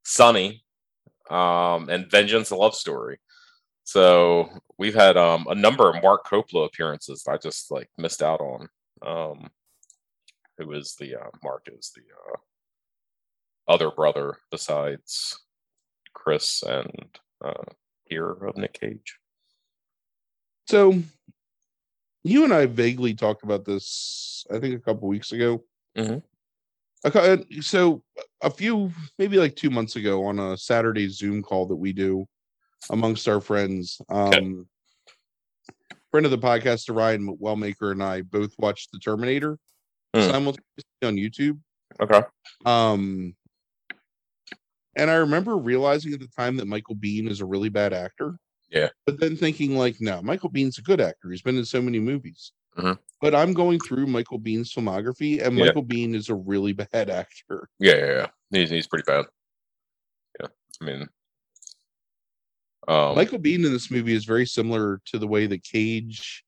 Sonny, um, and Vengeance: A Love Story. So we've had um, a number of Mark Coppola appearances I just like missed out on. Um, who is the uh, Mark is the uh, other brother besides Chris and uh, here of Nick Cage. So you and I vaguely talked about this, I think a couple weeks ago. Mhm. Cou- uh, so a few, maybe like two months ago, on a Saturday Zoom call that we do amongst our friends. Um, friend of the podcast, Ryan Wellmaker, and I both watched The Terminator Hmm. simultaneously on YouTube. Okay. Um, and I remember realizing at the time that Michael Biehn is a really bad actor. Yeah. But then thinking like, no, Michael Biehn's a good actor. He's been in so many movies. Mhm. But I'm going through Michael Biehn's filmography, and Yeah. Michael Biehn is a really bad actor. Yeah, yeah, yeah. He's he's pretty bad. Yeah, I mean, um, Michael Biehn in this movie is very similar to the way that Cage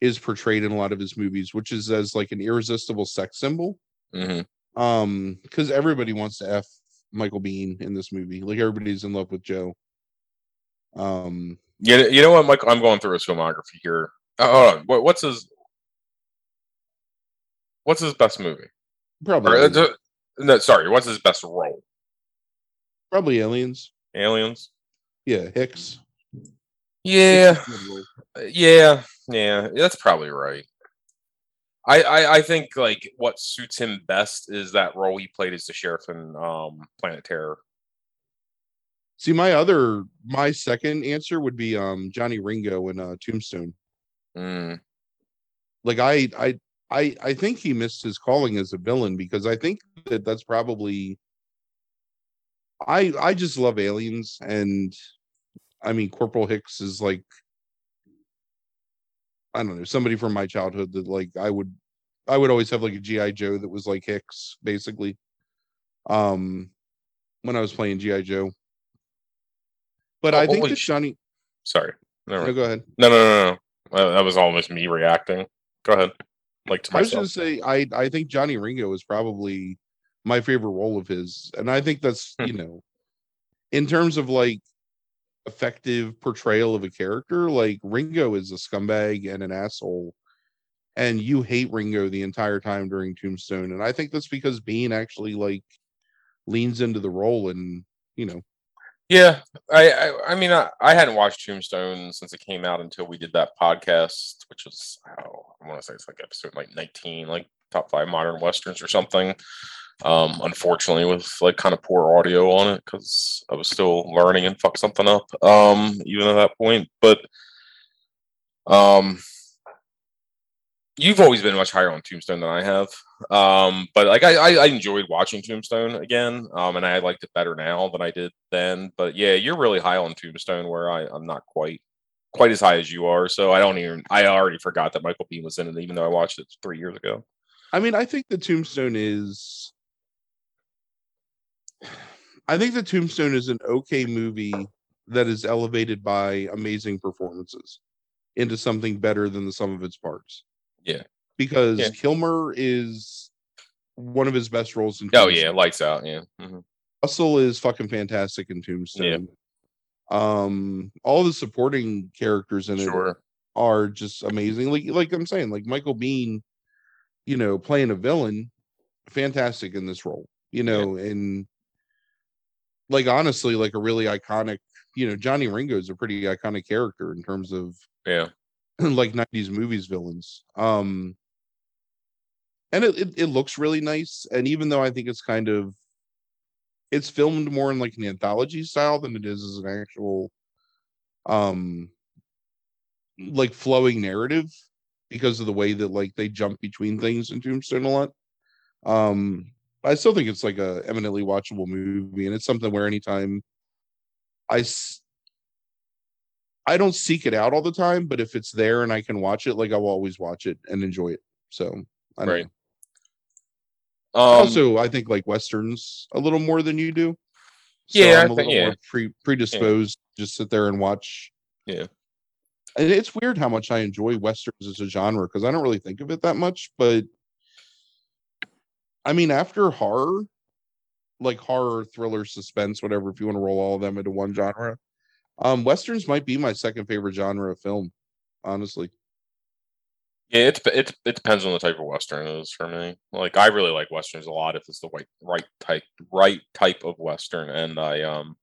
is portrayed in a lot of his movies, which is as like an irresistible sex symbol. mhm. Um, because everybody wants to f Michael Biehn in this movie. Like everybody's in love with Joe. Um, You, you know what, Michael? I'm going through his filmography here. Oh, hold on. What, what's his What's his best movie? probably Or, uh, no, sorry, what's his best role? probably aliens. Aliens. Yeah, Hicks. Yeah, Hicks is a good role. yeah, yeah. That's probably right. I, I I think like what suits him best is that role he played as the sheriff in um, Planet Terror. See, my other, my second answer would be um Johnny Ringo in uh, Tombstone. Mm, Like I, I, I, I think he missed his calling as a villain because I think that that's probably. I I just love aliens, and I mean Corporal Hicks is like. I don't know somebody from my childhood that like I would, I would always have like a GI Joe that was like Hicks basically. Um, when I was playing GI Joe. But Oh, I think that sh- Johnny, sorry. No, go ahead. No, no, no, no. Uh, that was almost me reacting. Go ahead. Like to myself. I was myself. gonna say I I think Johnny Ringo is probably my favorite role of his, and I think that's Hmm. you know, in terms of like effective portrayal of a character, like Ringo is a scumbag and an asshole, and you hate Ringo the entire time during Tombstone, and I think that's because Biehn actually like leans into the role, and you know, Yeah, I, I, I mean, I, I hadn't watched Tombstone since it came out until we did that podcast, which was, oh, I want to say it's like episode like 19, like top five modern westerns or something. Um, unfortunately, with like kind of poor audio on it because I was still learning and fuck something up. Um, even at that point, but um, you've always been much higher on Tombstone than I have. Um, but like I, I, enjoyed watching Tombstone again. Um, and I liked it better now than I did then. But yeah, you're really high on Tombstone where I, I'm not quite quite as high as you are. So I don't even I already forgot that Michael Biehn was in it, even though I watched it three years ago. I mean, I think the Tombstone is. I think the Tombstone is an okay movie that is elevated by amazing performances into something better than the sum of its parts. Yeah. Because Yeah. Kilmer is one of his best roles in Oh yeah, lights out. Yeah. Mhm. Russell is fucking fantastic in Tombstone. Um, all the supporting characters in it are just amazing. Like like I'm saying, like Michael Biehn, you know, playing a villain, fantastic in this role. You Yeah. know, and like honestly, like a really iconic. You know, Johnny Ringo is a pretty iconic character in terms of Yeah. like 90s movies villains. Um, and it, it it looks really nice. And even though I think it's kind of it's filmed more in like an anthology style than it is as an actual um like flowing narrative because of the way that like they jump between things in Tombstone a lot. Um I still think it's like a eminently watchable movie and it's something where anytime I s- I don't seek it out all the time, but if it's there and I can watch it, like I'll always watch it and enjoy it. So I don't Right. know. Um, also I think like westerns a little more than you do. So Yeah, I I'm a think- little yeah. more pre- predisposed to just sit there and watch. Yeah. And it's weird how much I enjoy westerns as a genre because I don't really think of it that much, but I mean after horror, like horror, thriller, suspense, whatever, if you want to roll all of them into one genre. Um, westerns might be my second favorite genre of film, honestly. Yeah, it it it depends on the type of western it is for me. Like I really like westerns a lot if it's the right right type right type of western, and I um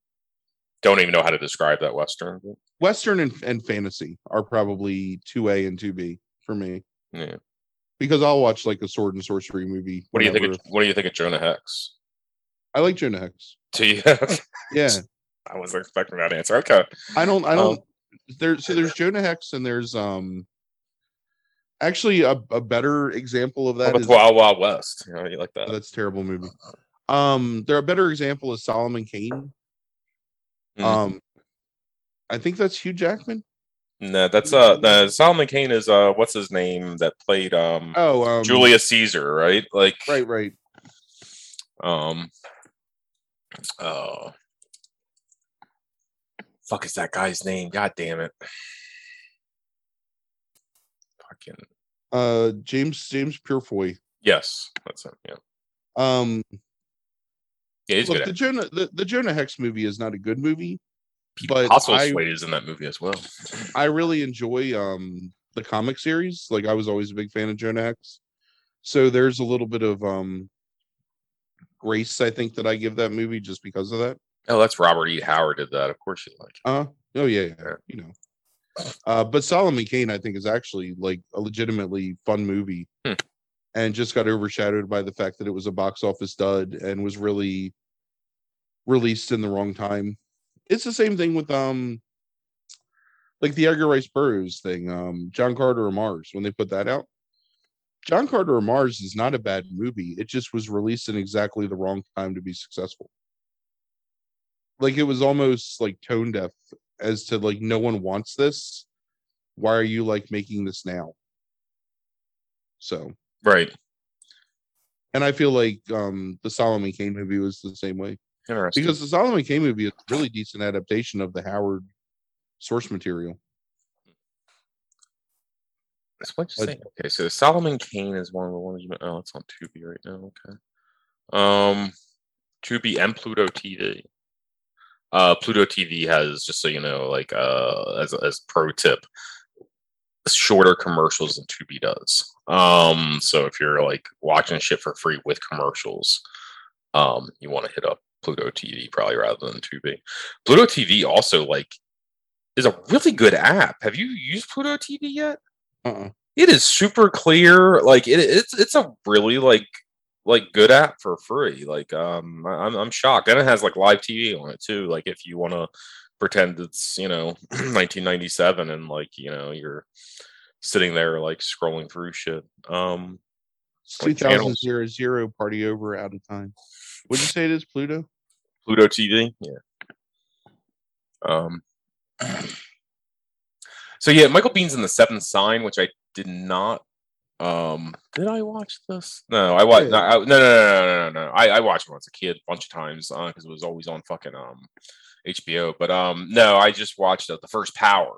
don't even know how to describe that western. Western and, and fantasy are probably two A and two B for me Yeah. Because I'll watch like a sword and sorcery movie. What do you think? Of, what do you think of Jonah Hex? I like Jonah Hex. Do you? Yeah, I was expecting that answer. Okay. I don't. I Um, don't. there. So there's Jonah Hex and there's um. Actually, a, a better example of that is Wild Wild West? You know, you like that? that's a terrible movie. Um, there a better example is Solomon Kane. Mhm. Um, I think that's Hugh Jackman. No, that's uh, the Solomon Kane is uh, what's his name that played um Oh, um, Julius Caesar, right? Like, Right, right. um, oh, fuck is that guy's name? God damn it! Fucking Uh, James James Purefoy. yes, that's him. Yeah, Um, yeah, look, good. the Jonah the, the Jonah Hex movie is not a good movie. Pete but Postlethwaite is in that movie as well. I really enjoy um the comic series. Like I was always a big fan of Jonah Hex. So there's a little bit of um grace I think that I give that movie just because of that. Oh, that's Robert E. Howard did that. Of course you like. it. Uh oh yeah, yeah, Yeah. you know. Uh but Solomon Kane I think is actually like a legitimately fun movie. Hmm. And just got overshadowed by the fact that it was a box office dud and was really released in the wrong time. It's the same thing with um like the Edgar Rice Burroughs thing, um, John Carter of Mars, when they put that out. John Carter of Mars is not a bad movie. It just was released in exactly the wrong time to be successful. Like it was almost like tone deaf as to like no one wants this. Why are you like making this now? So Right. and I feel like um the Solomon Kane movie was the same way. Interesting. Because the Solomon Kane movie is a really decent adaptation of the Howard source material. That's what you But- say. Okay, so Solomon Kane is one of the ones you. Oh, it's on Tubi right now. Okay. Um, Tubi and Pluto TV. Uh, Pluto TV has just so you know, like uh, as as pro tip, shorter commercials than Tubi does. Um, so if you're like watching shit for free with commercials, um, you want to hit up Pluto TV probably rather than Tubi. Pluto TV also like is a really good app. Have you used Pluto TV yet? Uh-uh. it is super clear like it, it's it's a really like like good app for free like um i'm i'm shocked and it has like live tv on it too like if you want to pretend it's you know 1997 and like you know you're sitting there like scrolling through shit um It's Like 2000 channels. zero zero party over out of time. Would you say it is Pluto? Pluto tv yeah. Um so yeah michael biehn's in the seventh sign which i did not um did i watch this? No i watched no, I, no no no no no no. I i watched it when i was a kid a bunch of times uh because it was always on fucking um hbo but um no i just watched uh, the first power.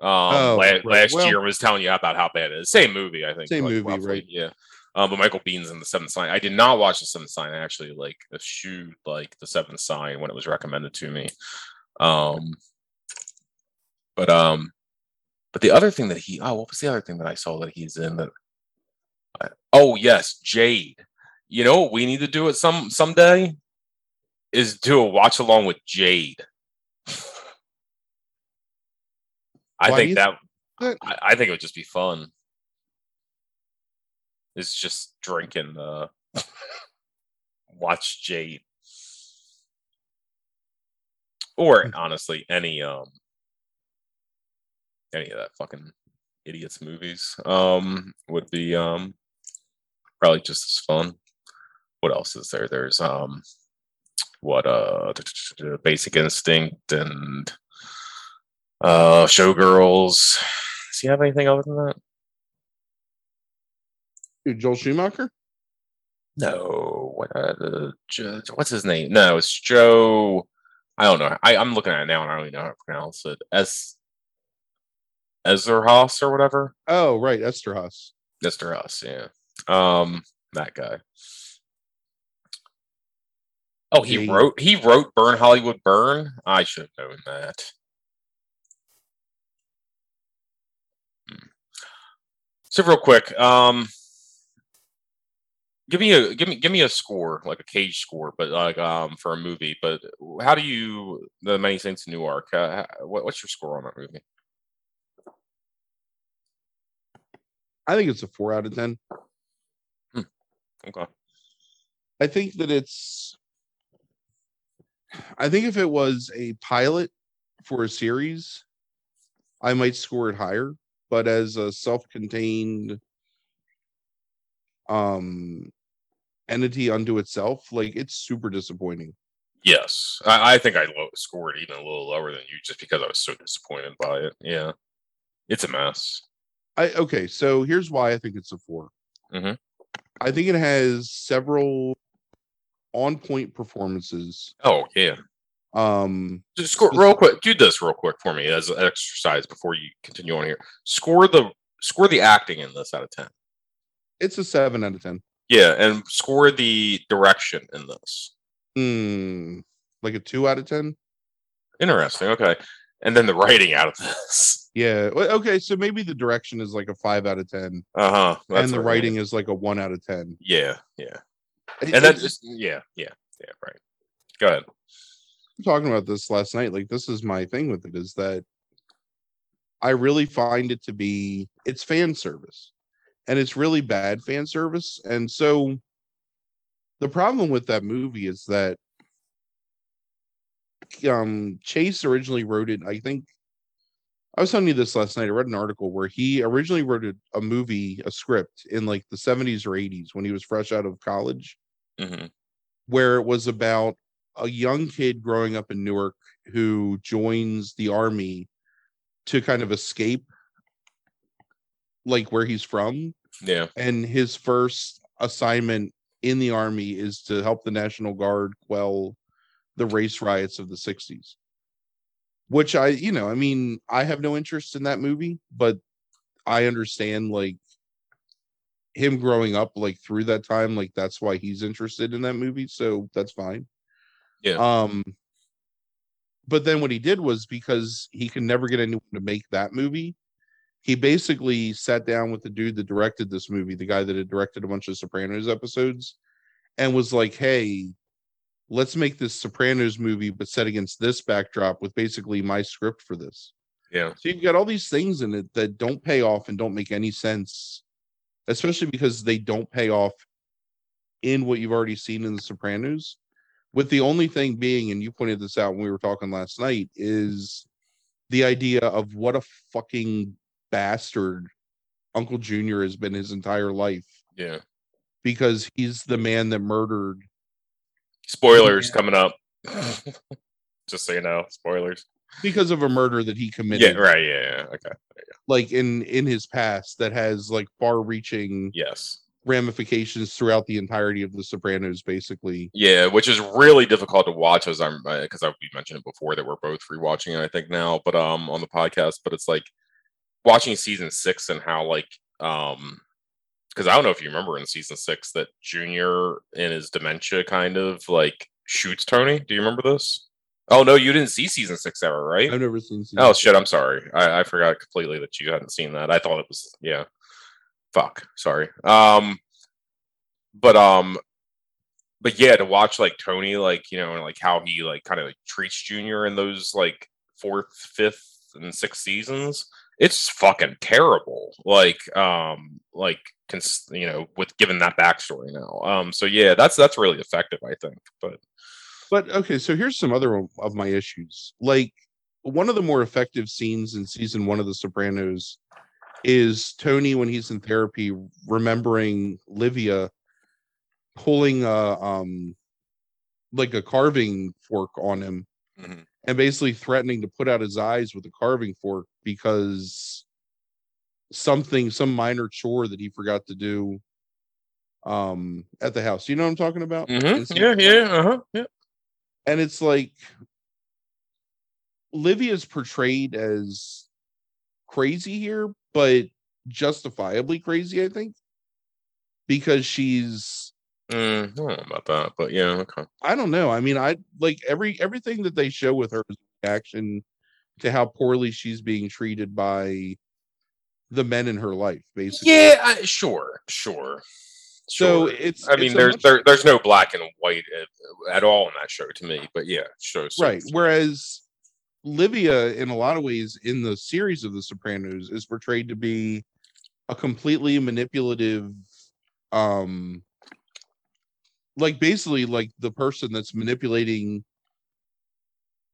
Um Oh, la- right. last Well- year was telling you about how bad it is. Same movie i think Same like, movie, roughly, right. yeah um, but Michael Biehn's in the Seventh Sign. I did not watch the Seventh Sign. I actually like eschewed like the Seventh Sign when it was recommended to me. Um, but um, but the other thing that he oh, what was the other thing that I saw that he's in that? I, oh yes, Jade. You know what we need to do it some someday is do a watch along with Jade. I Why think that that- I, I think it would just be fun. It's just drinking uh watch Jade. Or Hmm. honestly, any um any of that fucking idiots movies um would be um probably just as fun. What else is there? There's um what uh basic instinct and uh showgirls. Does he have anything other than that? Joel Schumacher? No, what uh, what's his name? No, it's Joe. I don't know. I, I'm looking at it now and I don't even know how to pronounce it. S. Ezerhaus or whatever. Oh, right, Eszterhas. Huss, yeah. Um, that guy. Oh, he wrote he wrote Burn Hollywood Burn. I should have known that. Hmm. So real quick, um give me a give me give me a score, like a cage score, but like um for a movie. But how do you the Many Saints of Newark? Uh, what, what's your score on that movie? I think it's a four out of ten. Okay. I think that it's I think if it was a pilot for a series, I might score it higher. But as a self-contained um entity unto itself, like it's super disappointing. Yes, I, I think I low, scored even a little lower than you just because I was so disappointed by it. Yeah, it's a mess. I okay, so here's why I think it's a 4 Mhm. I think it has several on-point performances. Oh yeah, Um, just score real quick. Do this real quick for me as an exercise before you continue on here. Score the score the acting in this out of ten. it's a seven out of ten. Yeah, and score the direction in this. Hmm, like a two out of ten. Interesting. Okay, and then the writing out of this. Yeah. Okay. So maybe the direction is like a five out of ten, Uh huh. and the writing is like a one out of ten. Yeah, yeah, and then it's- just yeah, yeah, yeah. Right. Go ahead. I'm talking about this last night. Like this is my thing with it is that I really find it to be it's fan service, and it's really bad fan service. And so the problem with that movie is that um Chase originally wrote it. I think I was telling you this last night. I read an article where he originally wrote a, a movie, a script in like the 70s or 80s when he was fresh out of college hmm where it was about a young kid growing up in Newark who joins the army to kind of escape like where he's from Yeah. and his first assignment in the army is to help the National Guard quell the race riots of the 60s which I you know I mean I have no interest in that movie but I understand like him growing up like through that time, like that's why he's interested in that movie. So that's fine. Yeah. Um but then what he did was because he could never get anyone to make that movie, he basically sat down with the dude that directed this movie, the guy that had directed a bunch of Sopranos episodes, and was like, Hey, let's make this Sopranos movie, but set against this backdrop with basically my script for this. Yeah. So you've got all these things in it that don't pay off and don't make any sense, especially because they don't pay off in what you've already seen in The Sopranos. With the only thing being, and you pointed this out when we were talking last night, is the idea of what a fucking bastard Uncle Junior has been his entire life Yeah. because he's the man that murdered Spoilers Yeah. coming up. Just so you know, spoilers. because of a murder that he committed. Yeah, right. Yeah, yeah. Okay. like in in his past that has like far reaching Yes. ramifications throughout the entirety of the sopranos basically Yeah, which is really difficult to watch as I'm because I've mentioned it before that we're both rewatching it, I think now, but um on the podcast, but it's like watching season six and how like um because I don't know if you remember in season six that Junior in his dementia kind of like shoots Tony. Do you remember this? Oh no, you didn't see season six ever, right? i've never seen Oh shit, I'm sorry. I, I forgot completely that you hadn't seen that. I thought it was yeah. Fuck. Sorry. Um but um but yeah, to watch like Tony like, you know, and like how he like kind of like treats Junior in those like fourth, fifth, and sixth seasons, it's fucking terrible. Like um like cons- you know, with given that backstory now. Um so yeah, that's that's really effective, I think. But but okay so here's some other of- of my issues like one of the more effective scenes in season one of the sopranos is tony when he's in therapy remembering livia pulling a um like a carving fork on him Mhm. And basically threatening to put out his eyes with a carving fork because something some minor chore that he forgot to do um at the house you know what i'm talking about Mhm. Yeah, yeah, uh-huh. Yeah. and it's like Livia's portrayed as crazy here, but justifiably crazy, I think, because she's Mm, I don't know about that, but yeah, okay. I don't know. I mean, I like every everything that they show with her is reaction to how poorly she's being treated by the men in her life, basically. Yeah, I, sure, sure. So sure. it's I mean, it's there's much- there, there's no black and white at, at all in that show to me, but yeah, shows right. Whereas Livia, in a lot of ways, in the series of The Sopranos, is portrayed to be a completely manipulative, um, like basically like the person that's manipulating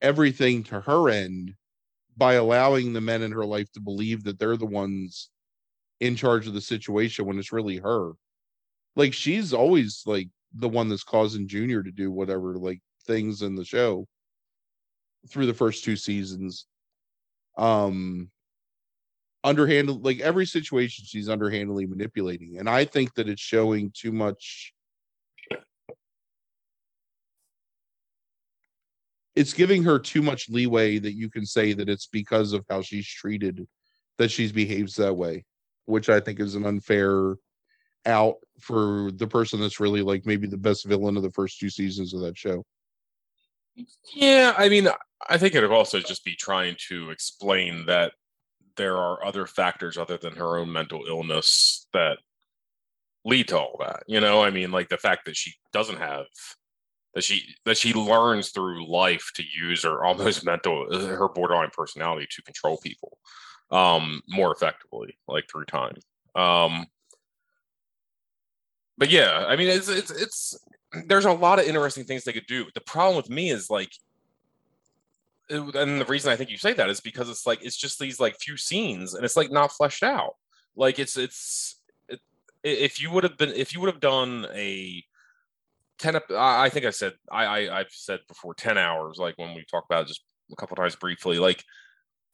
everything to her end by allowing the men in her life to believe that they're the ones in charge of the situation when it's really her. Like she's always like the one that's causing Junior to do whatever like things in the show through the first two seasons. Um underhanded like every situation she's underhandedly manipulating. And I think that it's showing too much it's giving her too much leeway that you can say that it's because of how she's treated that she's behaves that way, which I think is an unfair out for the person that's really like maybe the best villain of the first two seasons of that show. Yeah, I mean, I think it would also just be trying to explain that there are other factors other than her own mental illness that lead to all that. You know, I mean, like the fact that she doesn't have that she that she learns through life to use her almost mental her borderline personality to control people um more effectively like through time. Um but yeah i mean it's it's it's there's a lot of interesting things they could do. The problem with me is like and the reason i think you say that is because it's like it's just these like few scenes and it's like not fleshed out. Like it's it's it, if you would have been if you would have done a 10 I think I said I, I I've said before 10 hours like when we talked about it just a couple times briefly like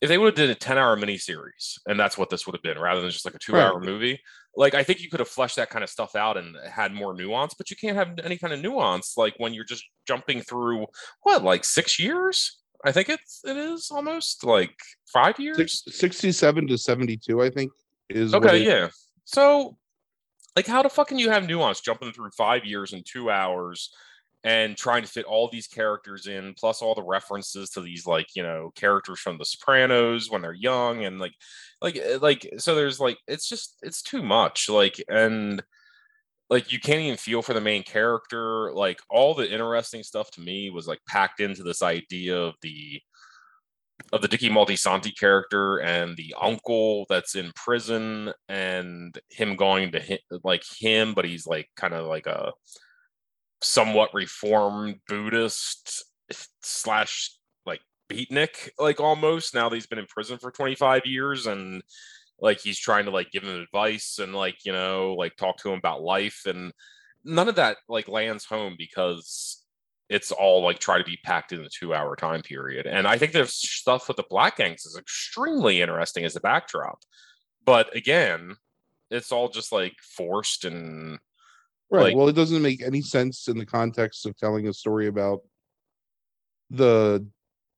if they would have did a 10 hour miniseries and that's what this would have been rather than just like a two hour Right. movie like I think you could have fleshed that kind of stuff out and had more nuance but you can't have any kind of nuance like when you're just jumping through what like 6 years I think it's it is almost like 5 years Six, 67 to 72, I think, Is Okay, it- yeah. So, like, how the fuck can you have nuance jumping through five years in two hours and trying to fit all these characters in, plus all the references to these, like, you know, characters from The Sopranos when they're young, and like, like, eh, like, so there's like, it's just, it's too much. Like, and like, you can't even feel for the main character. Like, all the interesting stuff to me was like packed into this idea of the of the Dickie Moltisanti character and the uncle that's in prison and him going to him, like him, but he's like kind of like a somewhat reformed Buddhist slash like beatnik, like almost now that he's been in prison for 25 years and like he's trying to like give him advice and like you know like talk to him about life and none of that like lands home because it's all like try to be packed in a two hour time period. And I think there's stuff with the Black Gangs is extremely interesting as a backdrop. But again, it's all just like forced and Right. Like- well, it doesn't make any sense in the context of telling a story about the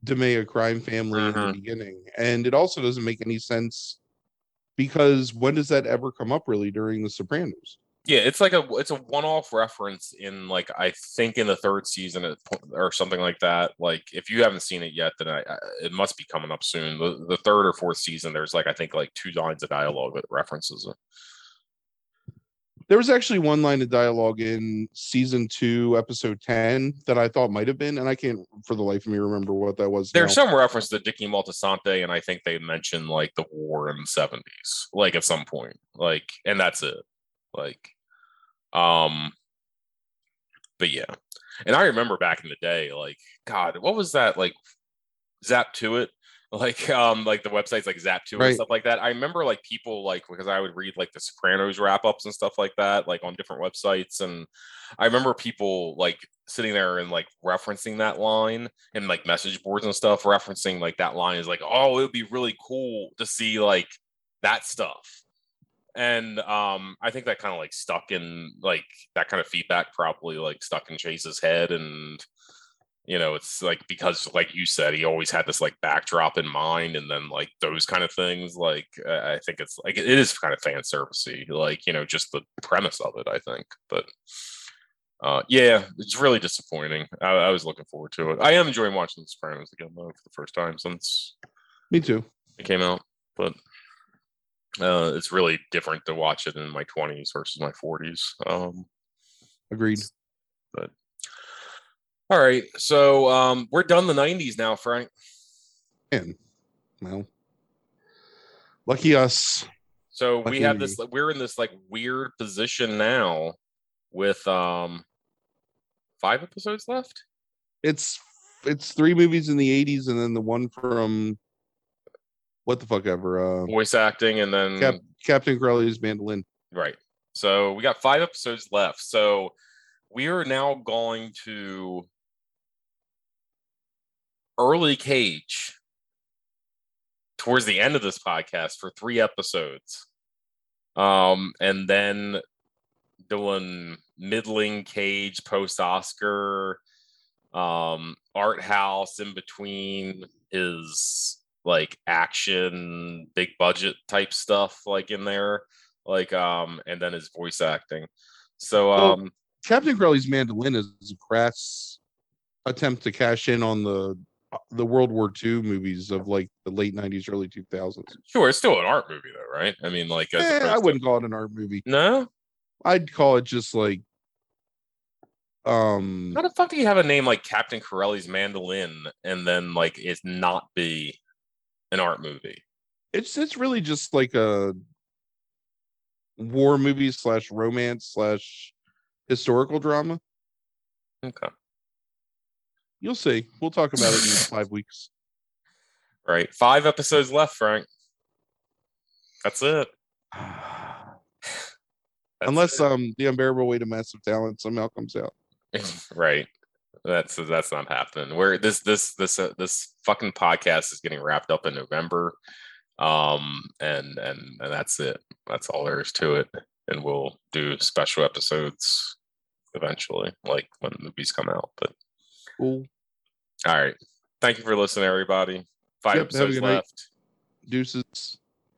DiMeo crime family in the Mhm. beginning. And it also doesn't make any sense because when does that ever come up really during The Sopranos? Yeah, it's like a it's a one off reference in like I think in the third season or something like that. Like if you haven't seen it yet, then I, I it must be coming up soon. The, the third or fourth season, there's like I think like two lines of dialogue that references it. There was actually one line of dialogue in season two, episode 10 that I thought might have been, and I can't for the life of me remember what that was. There's now. some reference to Dickie Moltisanti, and I think they mentioned like the war in the seventies, like at some point, like, and that's it. Like, um, but yeah, and I remember back in the day, like, God, what was that like? Zap2it, like, um, like the websites like Zap2it and stuff like that. I remember like people like because I would read like the Sopranos wrap ups and stuff like that, like on different websites, and I remember people like sitting there and like referencing that line and like message boards and stuff referencing like that line is like oh it would be really cool to see like that stuff and um i think that kind of like stuck in like that kind of feedback probably like stuck in chase's head and you know it's like because like you said he always had this like backdrop in mind and then like those kind of things like i think it's like it is kind of fan servicey like you know just the premise of it i think but uh, yeah, it's really disappointing. I, I was looking forward to it. I am enjoying watching The Sopranos again though for the first time since Me too. it came out, but uh, it's really different to watch it in my 20s versus my 40s. Um, Agreed. But all right, so um, we're done the 90s now, Frank. And well, lucky us. So we have this. We're in this like weird position now with um five episodes left. It's it's three movies in the 80s and then the one from what the fuck ever. Uh, Voice acting, and then Cap- Captain Corelli's mandolin. Right. So we got five episodes left. So we are now going to early cage towards the end of this podcast for three episodes. Um, and then doing middling cage post Oscar, um, art house in between his like action, big budget type stuff like in there like um and then his voice acting so Well, um Captain Corelli's mandolin is a crass attempt to cash in on the the World War II movies of like the late 90s, early 2000s. sure it's still an art movie though right i mean like Eh, I wouldn't call it an art movie. no I'd call it just like um how the fuck do you have a name like captain corelli's mandolin and then like it not be an art movie it's it's really just like a war movie slash romance slash historical drama. okay You'll see. We'll talk about it in five weeks. right five episodes left frank that's it That's Unless it. um the unbearable weight of massive talent somehow comes out. right that's that's not happening where this this this uh, this fucking podcast is getting wrapped up in november um and and and that's it that's all there is to it and we'll do special episodes eventually like when movies come out but Cool. all right thank you for listening everybody five Yep, episodes good night. left Deuces.